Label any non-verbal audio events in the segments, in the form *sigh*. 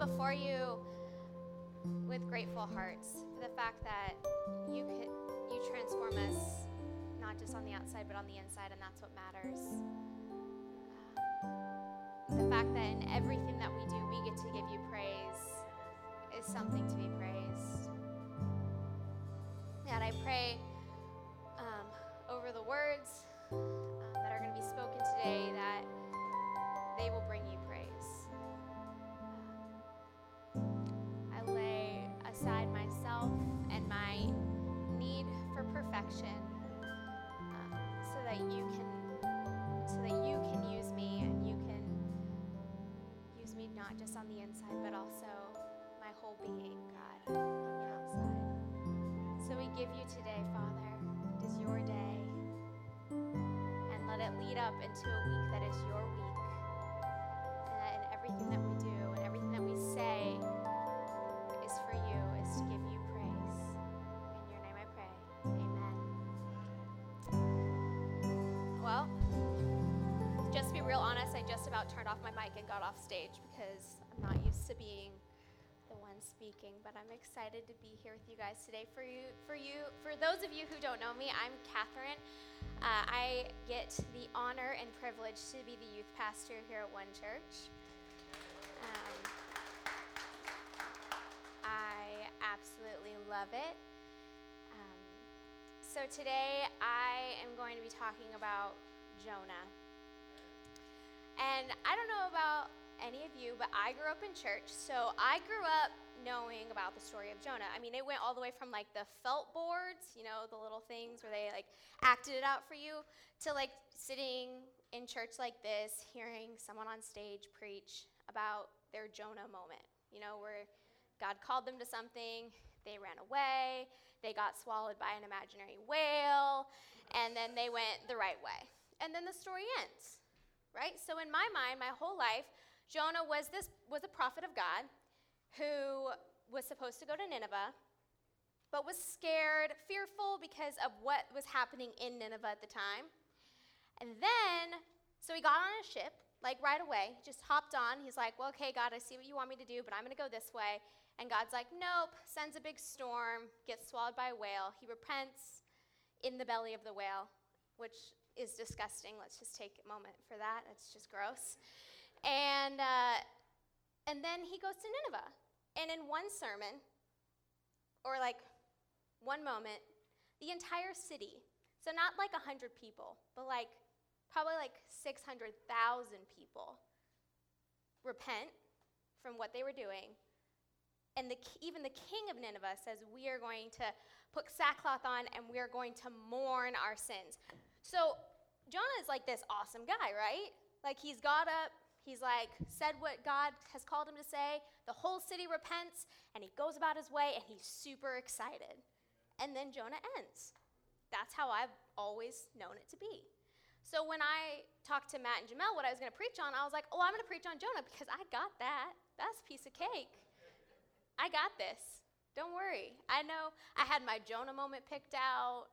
before you with grateful hearts for the fact that you could you transform us not just on the outside but on the inside, and that's what matters. The fact that in everything that we do, we get to give you praise is something to be praised. God, I pray um, over the words um, so that you can so that you can use me and you can use me not just on the inside but also my whole being, God, on the outside. So we give you today, Father. It is your day. And let it lead up into a week that is your week. And everything that turned off my mic and got off stage because I'm not used to being the one speaking, but I'm excited to be here with you guys today. For you, for you, for those of you who don't know me, I'm Catherine. Uh, I get the honor and privilege to be the youth pastor here at One Church. Um, I absolutely love it. Um, so today I am going to be talking about Jonah. And I don't know about any of you, but I grew up in church, so I grew up knowing about the story of Jonah. I mean, it went all the way from like the felt boards, you know, the little things where they like acted it out for you, to like sitting in church like this, hearing someone on stage preach about their Jonah moment, you know, where God called them to something, they ran away, they got swallowed by an imaginary whale, and then they went the right way. And then the story ends, right? So in my mind, my whole life, Jonah was this was a prophet of God who was supposed to go to Nineveh, but was scared, fearful because of what was happening in Nineveh at the time. And then, so he got on a ship, like right away, just hopped on. He's like, Well, okay, God, I see what you want me to do, but I'm going to go this way. And God's like, Nope, sends a big storm, gets swallowed by a whale. He repents in the belly of the whale, which is disgusting. Let's just take a moment for that. It's just gross. And, uh, and then he goes to Nineveh. And in one sermon, or like one moment, the entire city, so not like 100 people, but like probably like 600,000 people repent from what they were doing. And the, even the king of Nineveh says, We are going to put sackcloth on and we are going to mourn our sins. So Jonah is like this awesome guy, right? Like he's got up, he's like said what God has called him to say. The whole city repents and he goes about his way and he's super excited. And then Jonah ends. That's how I've always known it to be. So when I talked to Matt and Jamel what I was going to preach on, I was like, "Oh, I'm going to preach on Jonah because I got that. That's a piece of cake. I got this. Don't worry. I know I had my Jonah moment picked out.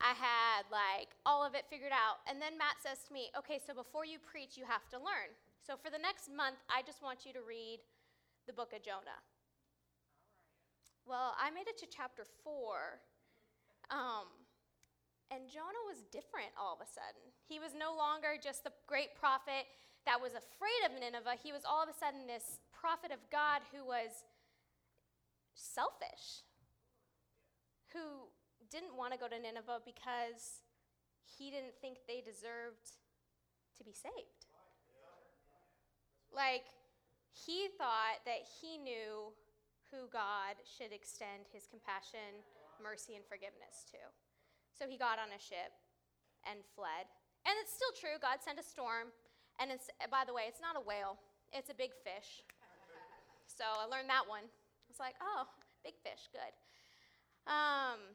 I had like all of it figured out. And then Matt says to me, okay, so before you preach, you have to learn. So for the next month, I just want you to read the book of Jonah. Well, I made it to chapter four. Um, and Jonah was different all of a sudden. He was no longer just the great prophet that was afraid of Nineveh. He was all of a sudden this prophet of God who was selfish, who didn't want to go to Nineveh because he didn't think they deserved to be saved. Like, he thought that he knew who God should extend his compassion, mercy, and forgiveness to. So he got on a ship and fled. And it's still true, God sent a storm. And it's, by the way, it's not a whale, it's a big fish. So I learned that one. It's like, oh, big fish, good. Um,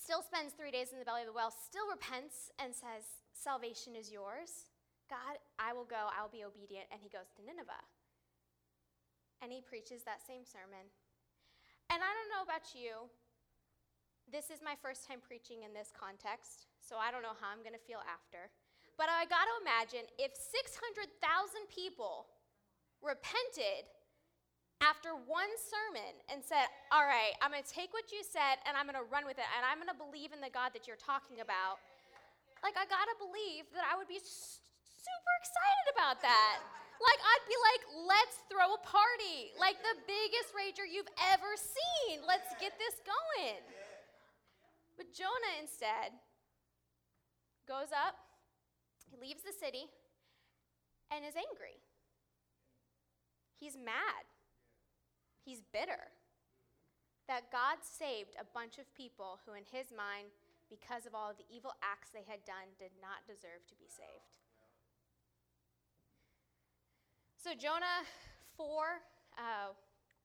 still spends three days in the belly of the whale, still repents and says, Salvation is yours. God, I will go, I'll be obedient. And he goes to Nineveh. And he preaches that same sermon. And I don't know about you, this is my first time preaching in this context, so I don't know how I'm going to feel after. But I got to imagine if 600,000 people repented after one sermon and said, All right, I'm going to take what you said and I'm going to run with it and I'm going to believe in the God that you're talking about, like, I got to believe that I would be s- super excited about that. Like, I'd be like, let's throw a party. Like, the biggest rager you've ever seen. Let's get this going. But Jonah instead goes up, he leaves the city, and is angry. He's mad. He's bitter that God saved a bunch of people who, in his mind, because of all of the evil acts they had done, did not deserve to be saved. So, Jonah 4, uh,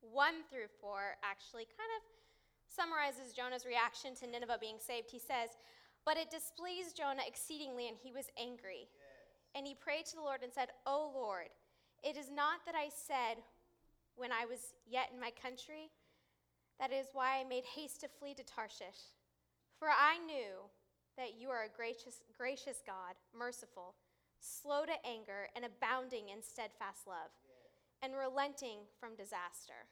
1 through 4, actually kind of summarizes Jonah's reaction to Nineveh being saved. He says, But it displeased Jonah exceedingly, and he was angry. Yes. And he prayed to the Lord and said, O Lord, it is not that I said when I was yet in my country, that is why I made haste to flee to Tarshish. For I knew that you are a gracious, gracious God, merciful slow to anger, and abounding in steadfast love, and relenting from disaster.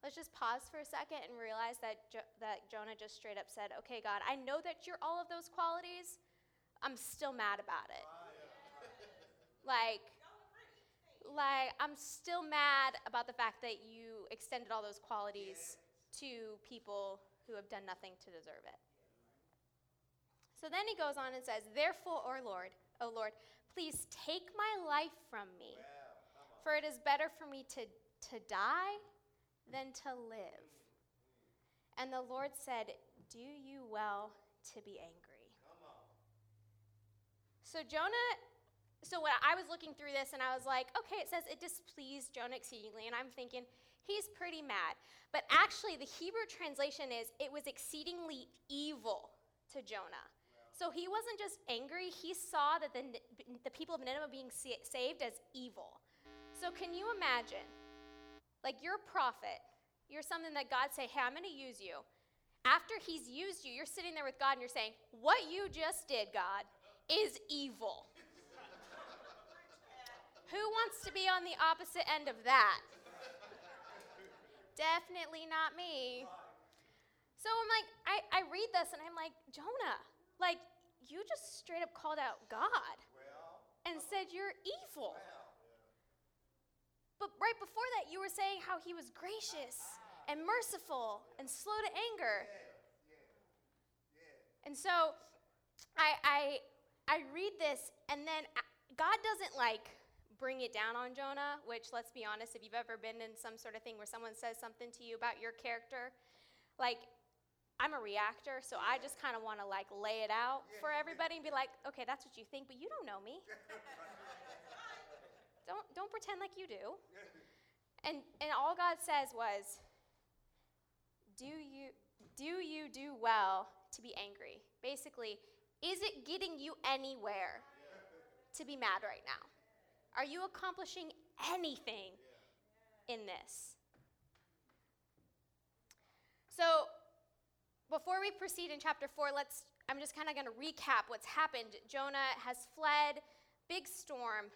Let's just pause for a second and realize that, jo- that Jonah just straight up said, Okay, God, I know that you're all of those qualities. I'm still mad about it. like, like, I'm still mad about the fact that you extended all those qualities to people who have done nothing to deserve it. So then he goes on and says, Therefore, O Lord, O Lord, Please take my life from me, for it is better for me to, to die than to live. And the Lord said, Do you well to be angry? So Jonah, so when I was looking through this and I was like, okay, it says it displeased Jonah exceedingly. And I'm thinking, he's pretty mad. But actually, the Hebrew translation is, it was exceedingly evil to Jonah. So he wasn't just angry, he saw that the, the people of Nineveh being saved as evil. So can you imagine? Like you're a prophet, you're something that God say, "Hey, I'm going to use you." After he's used you, you're sitting there with God and you're saying, "What you just did, God, is evil." Who wants to be on the opposite end of that? Definitely not me. So I'm like, I, I read this and I'm like, Jonah, like, you just straight up called out God and said you're evil. But right before that, you were saying how he was gracious and merciful and slow to anger. And so I, I, I read this, and then God doesn't like bring it down on Jonah, which, let's be honest, if you've ever been in some sort of thing where someone says something to you about your character, like I'm a reactor, so I just kind of want to like lay it out for everybody and be like, okay, that's what you think, but you don't know me. *laughs* don't don't pretend like you do. And and all God says was, do you do you do well to be angry? Basically, is it getting you anywhere to be mad right now? Are you accomplishing anything in this? So before we proceed in chapter 4, let's I'm just kind of going to recap what's happened. Jonah has fled, big storm,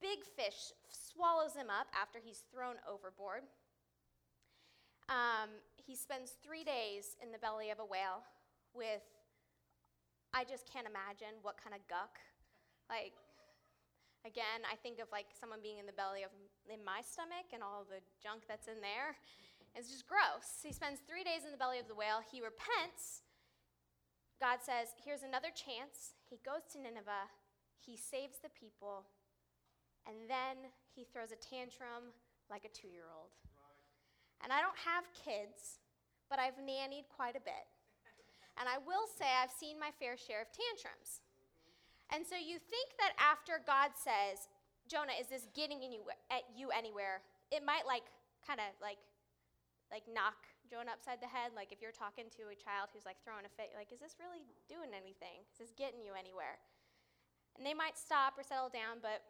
big fish swallows him up after he's thrown overboard. Um, he spends three days in the belly of a whale with, I just can't imagine what kind of guck. Like, again, I think of like someone being in the belly of in my stomach and all the junk that's in there. It's just gross. He spends three days in the belly of the whale. He repents. God says, Here's another chance. He goes to Nineveh. He saves the people. And then he throws a tantrum like a two year old. And I don't have kids, but I've nannied quite a bit. And I will say I've seen my fair share of tantrums. And so you think that after God says, Jonah, is this getting you, at you anywhere? It might like kind of like like knock Jonah upside the head. Like if you're talking to a child who's like throwing a fit, like, is this really doing anything? Is this getting you anywhere? And they might stop or settle down, but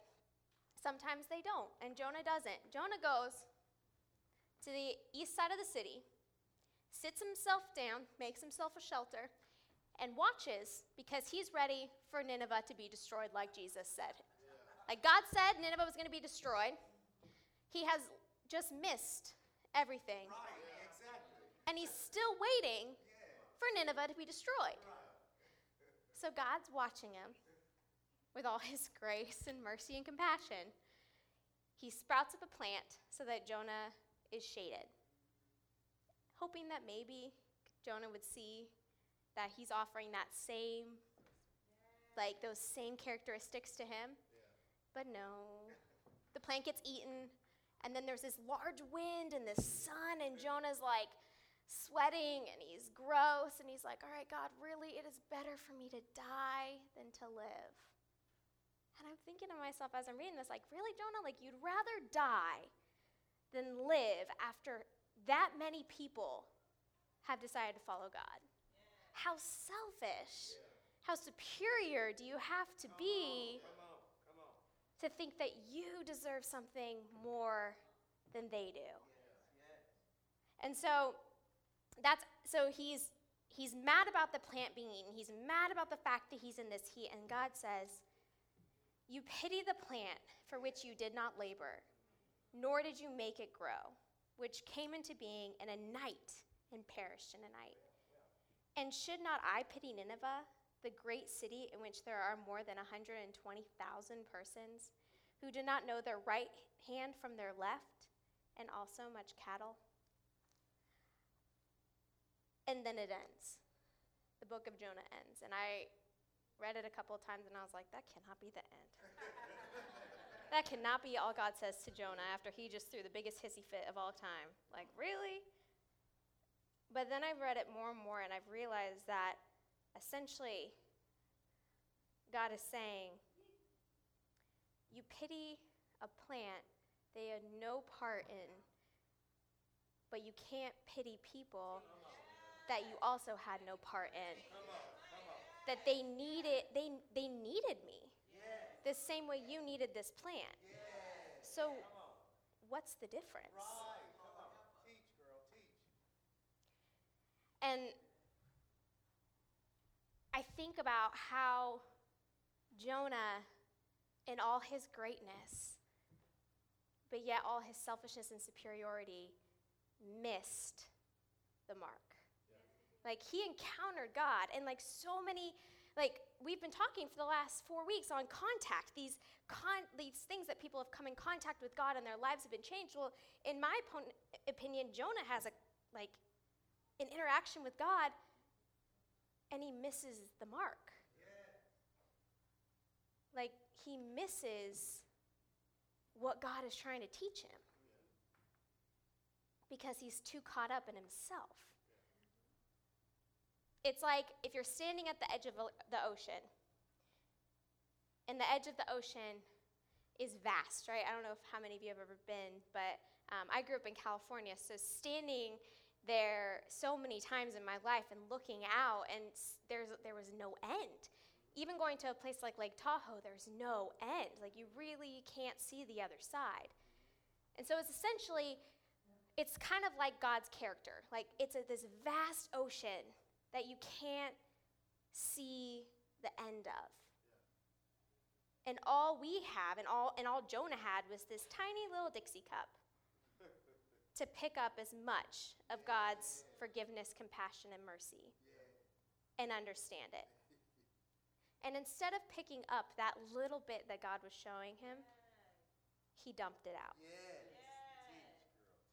sometimes they don't. And Jonah doesn't. Jonah goes to the east side of the city, sits himself down, makes himself a shelter, and watches because he's ready for Nineveh to be destroyed, like Jesus said. Like God said, Nineveh was going to be destroyed. He has just missed everything. Right, exactly. And he's still waiting for Nineveh to be destroyed. So God's watching him with all his *laughs* grace and mercy and compassion. He sprouts up a plant so that Jonah is shaded, hoping that maybe Jonah would see that he's offering that same, like those same characteristics to him. But no, the plant gets eaten, and then there's this large wind and this sun, and Jonah's like sweating and he's gross, and he's like, All right, God, really, it is better for me to die than to live. And I'm thinking to myself as I'm reading this, like, really, Jonah? Like, you'd rather die than live after that many people have decided to follow God. How selfish, how superior do you have to be to think that you deserve something more than they do? And so that's so he's he's mad about the plant being eaten. He's mad about the fact that he's in this heat and God says, "You pity the plant for which you did not labor, nor did you make it grow, which came into being in a night and perished in a night. And should not I pity Nineveh, the great city in which there are more than 120,000 persons who do not know their right hand from their left, and also much cattle?" And then it ends. The book of Jonah ends. And I read it a couple of times and I was like, that cannot be the end. *laughs* that cannot be all God says to Jonah after he just threw the biggest hissy fit of all time. Like, really? But then I've read it more and more and I've realized that essentially God is saying, You pity a plant they had no part in, but you can't pity people that you also had no part in. That they needed, they, they needed me the same way you needed this plant. So, what's the difference girl, teach. And I think about how Jonah, in all his greatness, but yet all his selfishness and superiority, missed the mark. Like he encountered God, and like so many, like we've been talking for the last four weeks on contact. These con- these things that people have come in contact with God and their lives have been changed. Well, in my opinion, Jonah has a like an interaction with God, and he misses the mark. Like he misses what God is trying to teach him because he's too caught up in himself. It's like if you're standing at the edge of the ocean, and the edge of the ocean is vast, right? I don't know if how many of you have ever been, but um, I grew up in California, so standing there so many times in my life and looking out, and there's there was no end. Even going to a place like Lake Tahoe, there's no end. Like you really can't see the other side. And so it's essentially, it's kind of like God's character. Like it's a, this vast ocean that you can't see the end of. And all we have, and all, and all Jonah had, was this tiny little Dixie cup to pick up as much of God's forgiveness, compassion, and mercy and understand it. And instead of picking up that little bit that God was showing him, he dumped it out.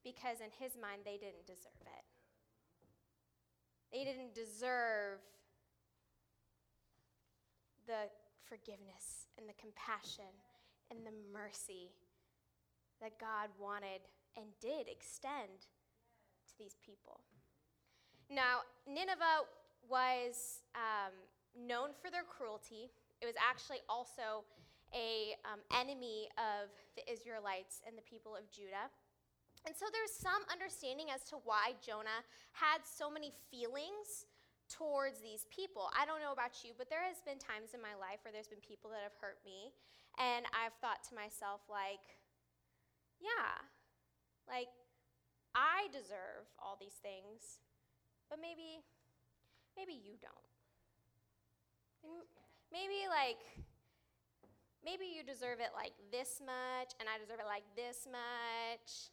Because in his mind, they didn't deserve it. They didn't deserve the forgiveness and the compassion and the mercy that God wanted and did extend to these people. Now, Nineveh was um, known for their cruelty. It was actually also a um, enemy of the Israelites and the people of Judah. And so there's some understanding as to why Jonah had so many feelings towards these people. I don't know about you, but there has been times in my life where there's been people that have hurt me, and I've thought to myself like, yeah, like I deserve all these things, but maybe maybe you don't. Maybe like maybe you deserve it like this much and I deserve it like this much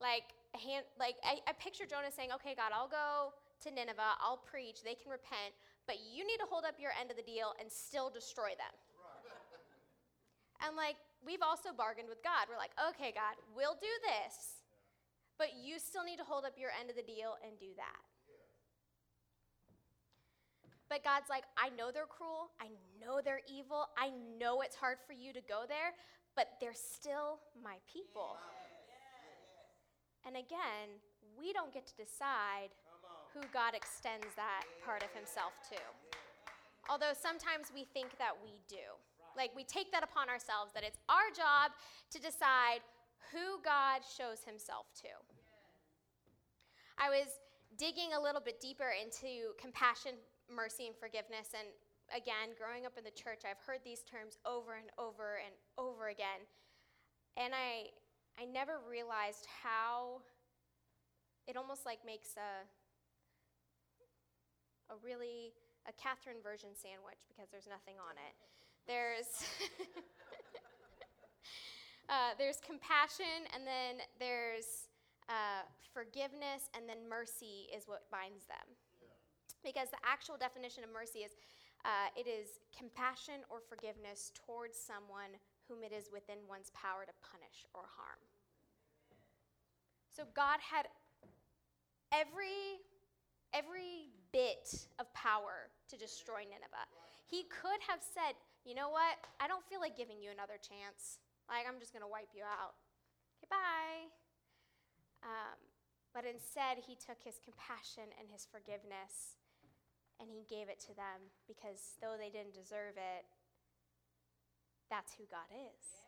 Like, hand, like I, I picture Jonah saying, okay, God, I'll go to Nineveh, I'll preach, they can repent, but you need to hold up your end of the deal and still destroy them. and like, we've also bargained with God. We're like, okay, God, we'll do this, but you still need to hold up your end of the deal and do that. But God's like, I know they're cruel. I know they're evil. I know it's hard for you to go there, but they're still my people. And again, we don't get to decide who God extends that part of himself to. Although sometimes we think that we do. Like we take that upon ourselves that it's our job to decide who God shows himself to. I was digging a little bit deeper into compassion mercy and forgiveness. And again, growing up in the church, I've heard these terms over and over and over again. And I, I never realized how it almost like makes a, a really, a Catherine version sandwich because there's nothing on it. There's, *laughs* uh, there's compassion, and then there's uh, forgiveness, and then mercy is what binds them. Because the actual definition of mercy is uh, it is compassion or forgiveness towards someone whom it is within one's power to punish or harm. So God had every every bit of power to destroy Nineveh. He could have said, "You know what? I don't feel like giving you another chance. Like I'm just going to wipe you out. Goodbye." Um, but instead, he took his compassion and his forgiveness and he gave it to them because though they didn't deserve it, that's who God is.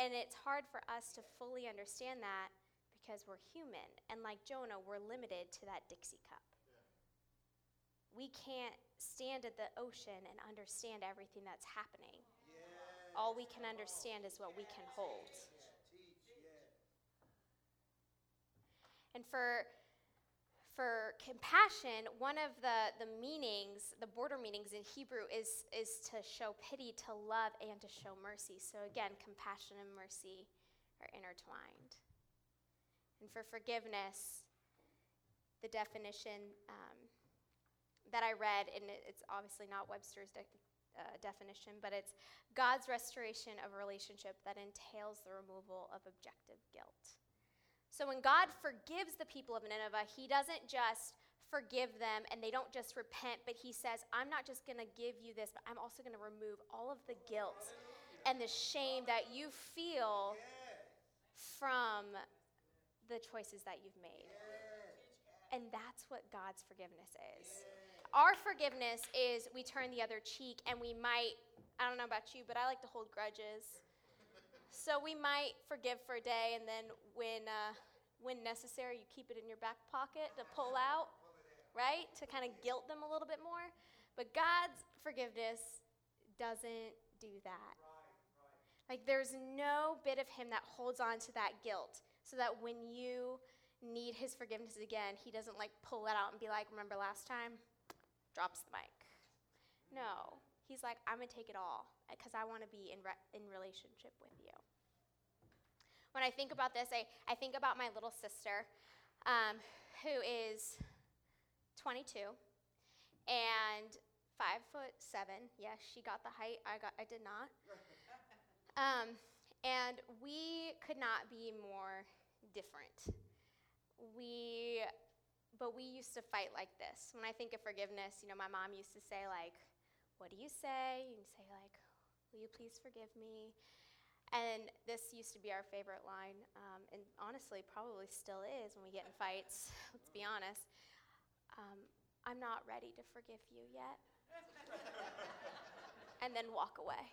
And it's hard for us to fully understand that because we're human. And like Jonah, we're limited to that Dixie cup. We can't stand at the ocean and understand everything that's happening. All we can understand is what we can hold. And for for compassion, one of the, the meanings, the border meanings in Hebrew, is, is to show pity, to love, and to show mercy. So again, compassion and mercy are intertwined. And for forgiveness, the definition um, that I read, and it's obviously not Webster's de- uh, definition, but it's God's restoration of a relationship that entails the removal of objective guilt. So when God forgives the people of Nineveh, he doesn't just forgive them and they don't just repent, but he says, I'm not just going to give you this, but I'm also going to remove all of the guilt and the shame that you feel from the choices that you've made. And that's what God's forgiveness is. Our forgiveness is we turn the other cheek and we might, I don't know about you, but I like to hold grudges. So we might forgive for a day, and then when, uh, when necessary, you keep it in your back pocket to pull out, right? To kind of guilt them a little bit more. But God's forgiveness doesn't do that. Like there's no bit of Him that holds on to that guilt, so that when you need His forgiveness again, He doesn't like pull it out and be like, "Remember last time?" Drops the mic. No, He's like, "I'm gonna take it all." because I want to be in, re- in relationship with you. When I think about this, I, I think about my little sister um, who is 22 and five foot seven. Yes, she got the height. I got. I did not. *laughs* Um, and we could not be more different. We, but we used to fight like this. When I think of forgiveness, you know, my mom used to say like, "What do you say?" And you say like, Will you please forgive me? And this used to be our favorite line, um, and honestly, probably still is when we get in fights. *laughs* Let's be honest. Um, I'm not ready to forgive you yet. *laughs* and then walk away.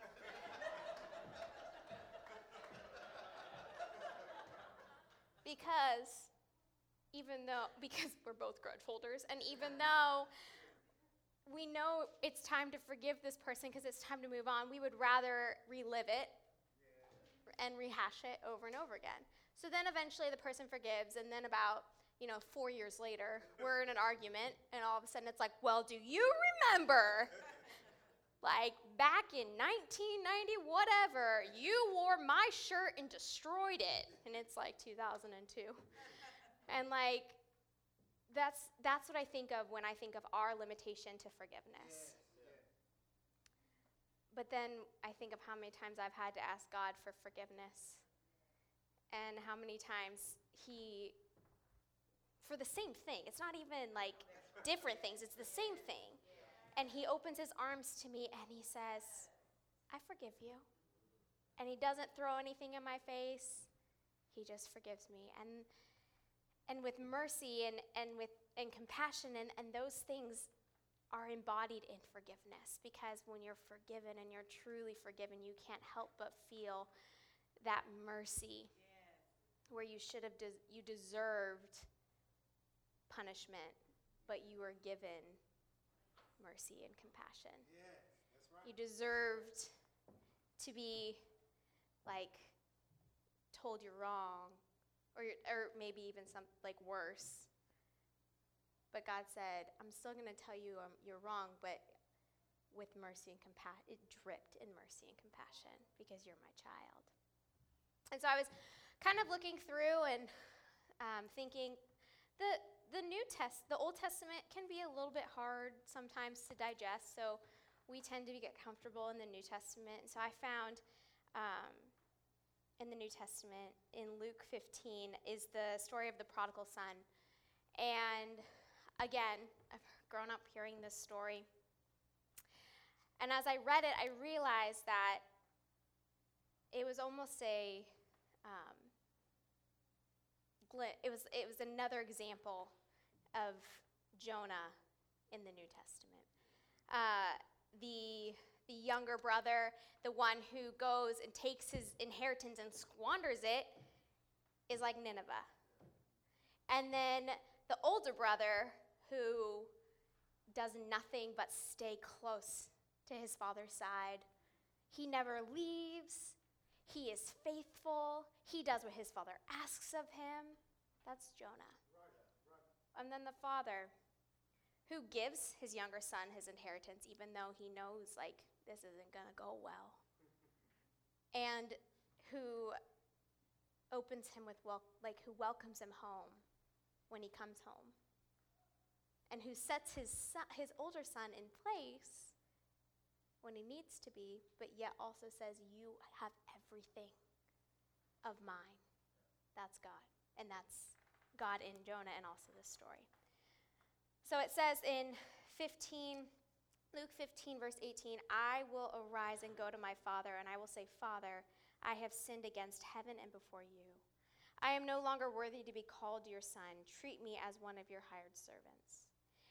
because even though, *laughs* because we're both grudge holders, and even though we know it's time to forgive this person because it's time to move on. We would rather relive it and rehash it over and over again. So then eventually the person forgives, and then about you know four years later, *laughs* we're in an argument, and all of a sudden it's like, well, do you remember? *laughs* Like back in 1990, whatever, you wore my shirt and destroyed it. And it's like 2002. *laughs* and like, that's, that's what I think of when I think of our limitation to forgiveness. But then I think of how many times I've had to ask God for forgiveness and how many times He, for the same thing, it's not even like different things, it's the same thing. And He opens His arms to me and He says, I forgive you. And He doesn't throw anything in my face, He just forgives me. And and with mercy and, and with and compassion and, and those things are embodied in forgiveness because when you're forgiven and you're truly forgiven, you can't help but feel that mercy yes. where you should have you deserved punishment, but you were given mercy and compassion. That's right. You deserved to be like told you're wrong or, or maybe even some like worse but God said, I'm still going to tell you um, you're wrong, but with mercy and compassion, it dripped in mercy and compassion because you're my child. And so I was kind of looking through and um, thinking the the New Test, the Old Testament can be a little bit hard sometimes to digest. So we tend to get comfortable in the New Testament. So I found um, in the New Testament in Luke 15 is the story of the prodigal son, and again, I've grown up hearing this story. And as I read it, I realized that it was almost a um, it was it was another example of Jonah in the New Testament. Uh, the the younger brother, the one who goes and takes his inheritance and squanders it, is like Nineveh. And then the older brother, who does nothing but stay close to his father's side. He never leaves. He is faithful. He does what his father asks of him. That's Jonah. And then the father, who gives his younger son his inheritance, even though he knows, like, this isn't going to go well. And who opens him with, wel- like, who welcomes him home when he comes home and who sets his, son, his older son in place when he needs to be, but yet also says, You have everything of mine. That's God. And that's God in Jonah and also this story. So it says in 15, Luke 15, verse 18, I will arise and go to my father, and I will say, Father, I have sinned against heaven and before you. I am no longer worthy to be called your son. Treat me as one of your hired servants.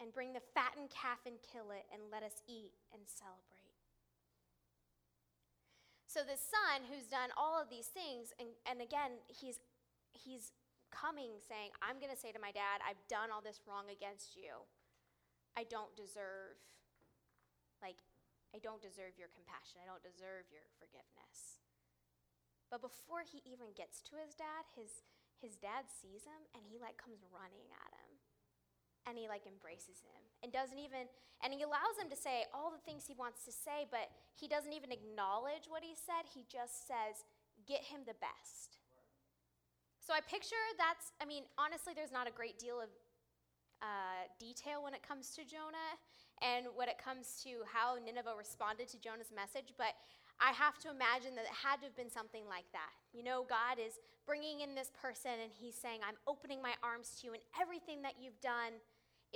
and bring the fattened calf and kill it, and let us eat and celebrate. So the son who's done all of these things, and, and again, he's, he's coming saying, I'm to say to my dad, I've done all this wrong against you. I don't deserve, like, I don't deserve your compassion. I don't deserve your forgiveness. But before he even gets to his dad, his, his dad sees him and he like comes running at him and he like embraces him and doesn't even and he allows him to say all the things he wants to say but he doesn't even acknowledge what he said. He just says get him the best. So i picture that's i mean honestly there's not a great deal of uh, detail when it comes to jonah and when it comes to how nineveh responded to jonah's message but I have to imagine that it had to have been something like that. You know, God is bringing in this person and he's saying, I'm opening my arms to you, and everything that you've done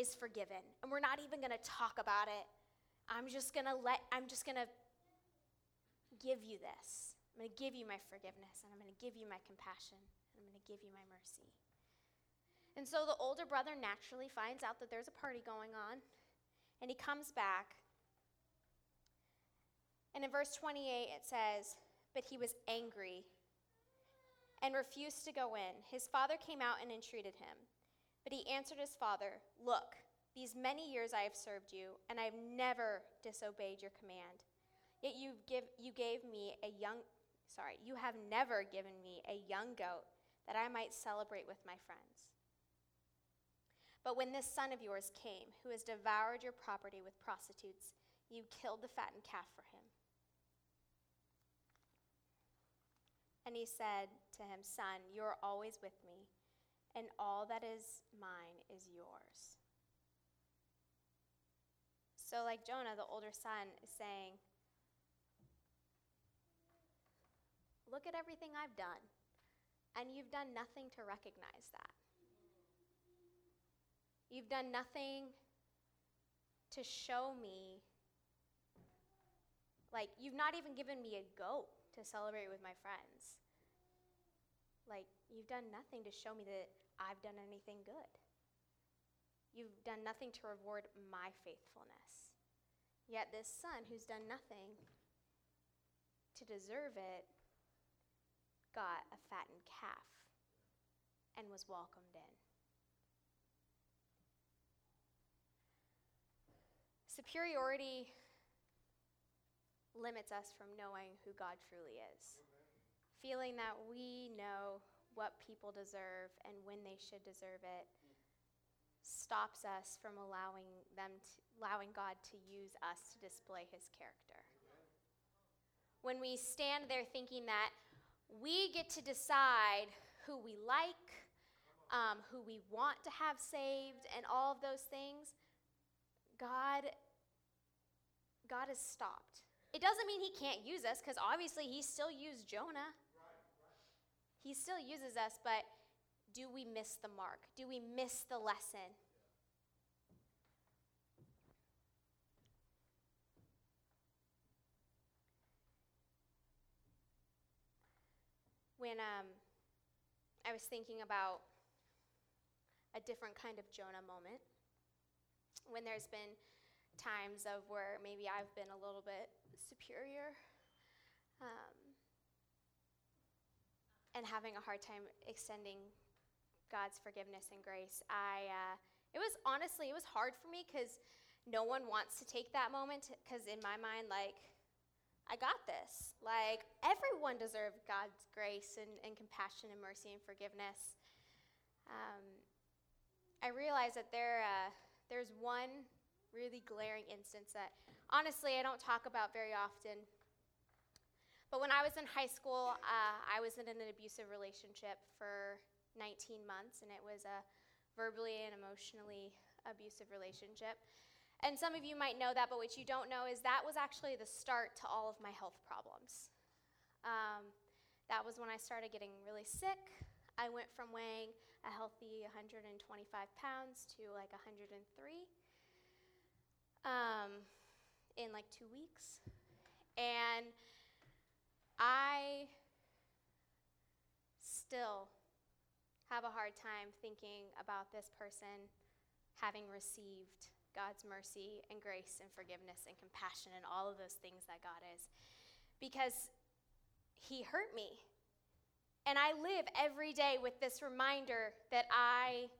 is forgiven. And we're not even going to talk about it. I'm just going to let, I'm just going to give you this. I'm going to give you my forgiveness, and I'm going to give you my compassion, and I'm going to give you my mercy. And so the older brother naturally finds out that there's a party going on, and he comes back And in verse 28, it says, But he was angry and refused to go in. His father came out and entreated him. But he answered his father, Look, these many years I have served you, and I have never disobeyed your command. Yet you, give, you gave me a young, sorry, you have never given me a young goat that I might celebrate with my friends. But when this son of yours came, who has devoured your property with prostitutes, you killed the fattened calf for him. And he said to him, Son, you are always with me, and all that is mine is yours. So, like Jonah, the older son is saying, Look at everything I've done, and you've done nothing to recognize that. You've done nothing to show me, like, you've not even given me a goat to celebrate with my friends. Like, you've done nothing to show me that I've done anything good. You've done nothing to reward my faithfulness. Yet, this son who's done nothing to deserve it got a fattened calf and was welcomed in. Superiority limits us from knowing who God truly is. Feeling that we know what people deserve and when they should deserve it stops us from allowing them to, allowing God to use us to display his character. When we stand there thinking that we get to decide who we like, um, who we want to have saved, and all of those things, God, God has stopped. It doesn't mean he can't use us, because obviously he still used Jonah. He still uses us, but do we miss the mark? Do we miss the lesson? When um, I was thinking about a different kind of Jonah moment, when there's been times of where maybe I've been a little bit superior um, and having a hard time extending God's forgiveness and grace, I uh, it was honestly it was hard for me because no one wants to take that moment because in my mind like I got this like everyone deserved God's grace and, and compassion and mercy and forgiveness. Um, I realized that there uh, there's one really glaring instance that honestly I don't talk about very often. But when I was in high school, uh, I was in an abusive relationship for 19 months, and it was a verbally and emotionally abusive relationship. And some of you might know that, but what you don't know is that was actually the start to all of my health problems. Um, that was when I started getting really sick. I went from weighing a healthy 125 pounds to like 103 um, in like two weeks. And I still have a hard time thinking about this person having received God's mercy and grace and forgiveness and compassion and all of those things that God is. Because he hurt me. And I live every day with this reminder that I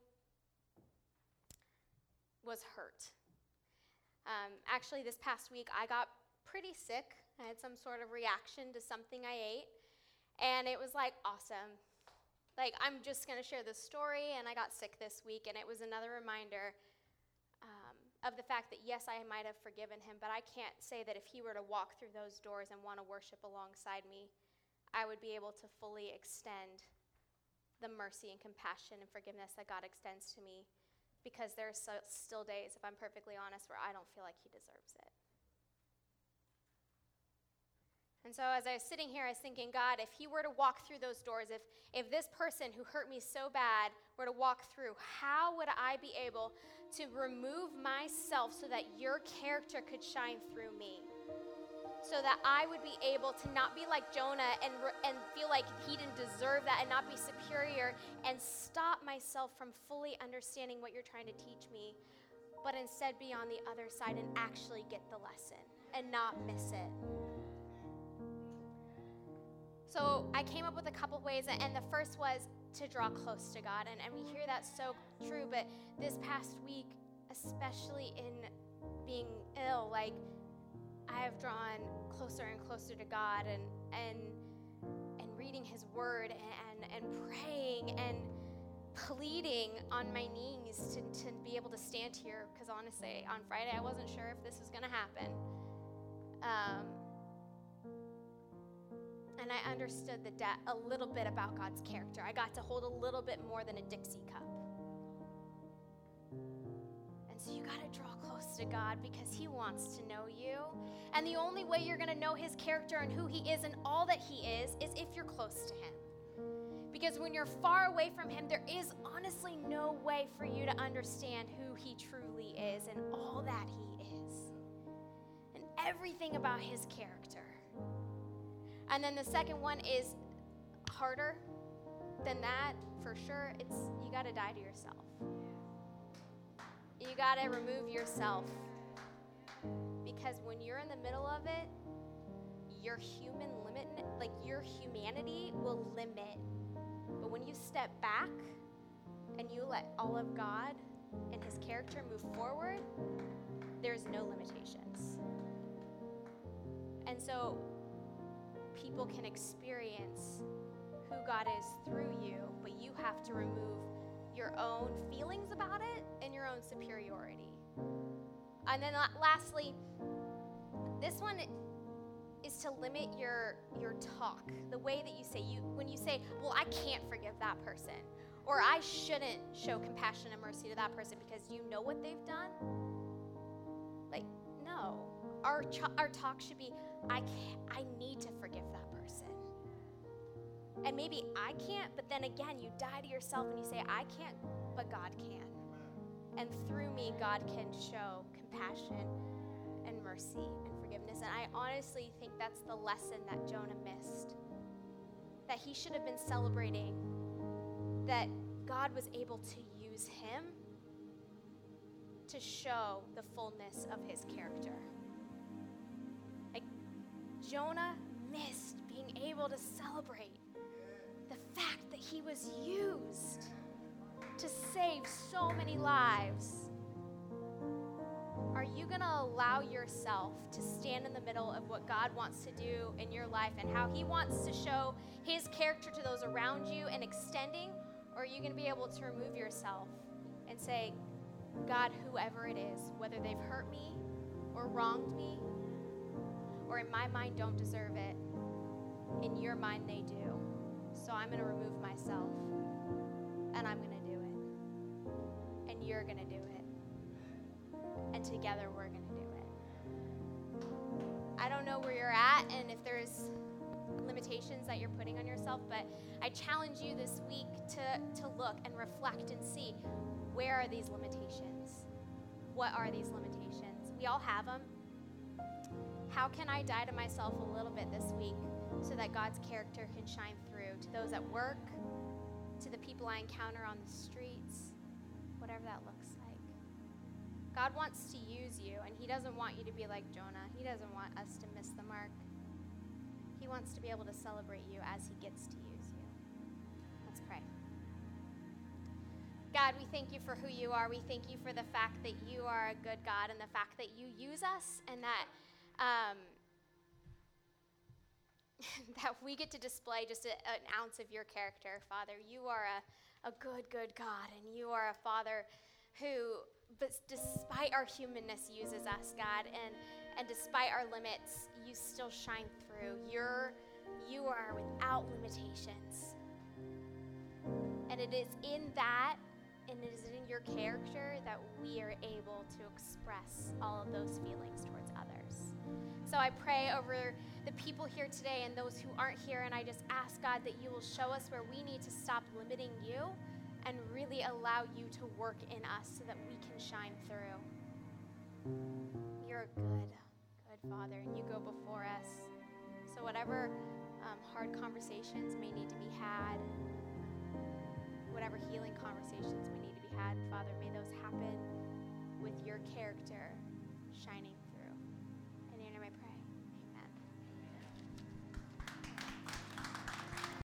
was hurt. Um, actually, this past week, I got pretty sick I had some sort of reaction to something I ate, and it was like awesome. Like, I'm just going to share this story, and I got sick this week, and it was another reminder um, of the fact that, yes, I might have forgiven him, but I can't say that if he were to walk through those doors and want to worship alongside me, I would be able to fully extend the mercy and compassion and forgiveness that God extends to me because there are so, still days, if I'm perfectly honest, where I don't feel like he deserves it. And so as I was sitting here, I was thinking, God, if he were to walk through those doors, if, if this person who hurt me so bad were to walk through, how would I be able to remove myself so that your character could shine through me? So that I would be able to not be like Jonah and, and feel like he didn't deserve that and not be superior and stop myself from fully understanding what you're trying to teach me, but instead be on the other side and actually get the lesson and not miss it. So I came up with a couple ways, and the first was to draw close to God. And, and we hear that so true, but this past week, especially in being ill, like I have drawn closer and closer to God and and and reading his word and and praying and pleading on my knees to, to be able to stand here because honestly on friday i wasn't sure if this was going to happen um, and I understood the de- a little bit about God's character. I got to hold a little bit more than a Dixie cup. And so you got to draw close to God because He wants to know you. And the only way you're going to know His character and who He is and all that He is is if you're close to Him. Because when you're far away from Him, there is honestly no way for you to understand who He truly is and all that He is, and everything about His character. And then the second one is harder than that, for sure. It's you got to die to yourself. You got to remove yourself. Because when you're in the middle of it, your human limit, like your humanity, will limit. But when you step back and you let all of God and His character move forward, there's no limitations. And so people can experience who God is through you, but you have to remove your own feelings about it and your own superiority. And then lastly, this one is to limit your your talk. The way that you say you when you say, "Well, I can't forgive that person," or "I shouldn't show compassion and mercy to that person because you know what they've done." Like, no. Our ch- our talk should be, "I can't, I need to forgive that person." And maybe I can't, but then again, you die to yourself and you say, "I can't, but God can." And through me, God can show compassion and mercy and forgiveness. And I honestly think that's the lesson that Jonah missed. That he should have been celebrating that God was able to use him to show the fullness of his character. Jonah missed being able to celebrate the fact that he was used to save so many lives. Are you going to allow yourself to stand in the middle of what God wants to do in your life and how He wants to show His character to those around you and extending? Or are you going to be able to remove yourself and say, God, whoever it is, whether they've hurt me or wronged me, or in my mind don't deserve it, in your mind they do. So I'm going to remove myself and I'm going to do it. And you're going to do it and together we're going to do it. I don't know where you're at and if there's limitations that you're putting on yourself, but I challenge you this week to, to look and reflect and see where are these limitations? What are these limitations? We all have them. How can I die to myself a little bit this week so that God's character can shine through to those at work, to the people I encounter on the streets, whatever that looks like? God wants to use you, and He doesn't want you to be like Jonah. He doesn't want us to miss the mark. He wants to be able to celebrate you as He gets to use you. Let's pray. God, we thank you for who you are. We thank you for the fact that you are a good God and the fact that you use us and that. Um, *laughs* that we get to display just a, an ounce of your character, Father. You are a, a good, good God, and you are a Father who but despite our humanness uses us, God, and and despite our limits, you still shine through. You're you are without limitations. And it is in that and it is in your character that we are able to express all of those feelings towards others. So I pray over the people here today and those who aren't here, and I just ask God that you will show us where we need to stop limiting you and really allow you to work in us so that we can shine through. You're a good, good Father, and you go before us. So, whatever um, hard conversations may need to be had, whatever healing conversations may need to be had, Father, may those happen with your character shining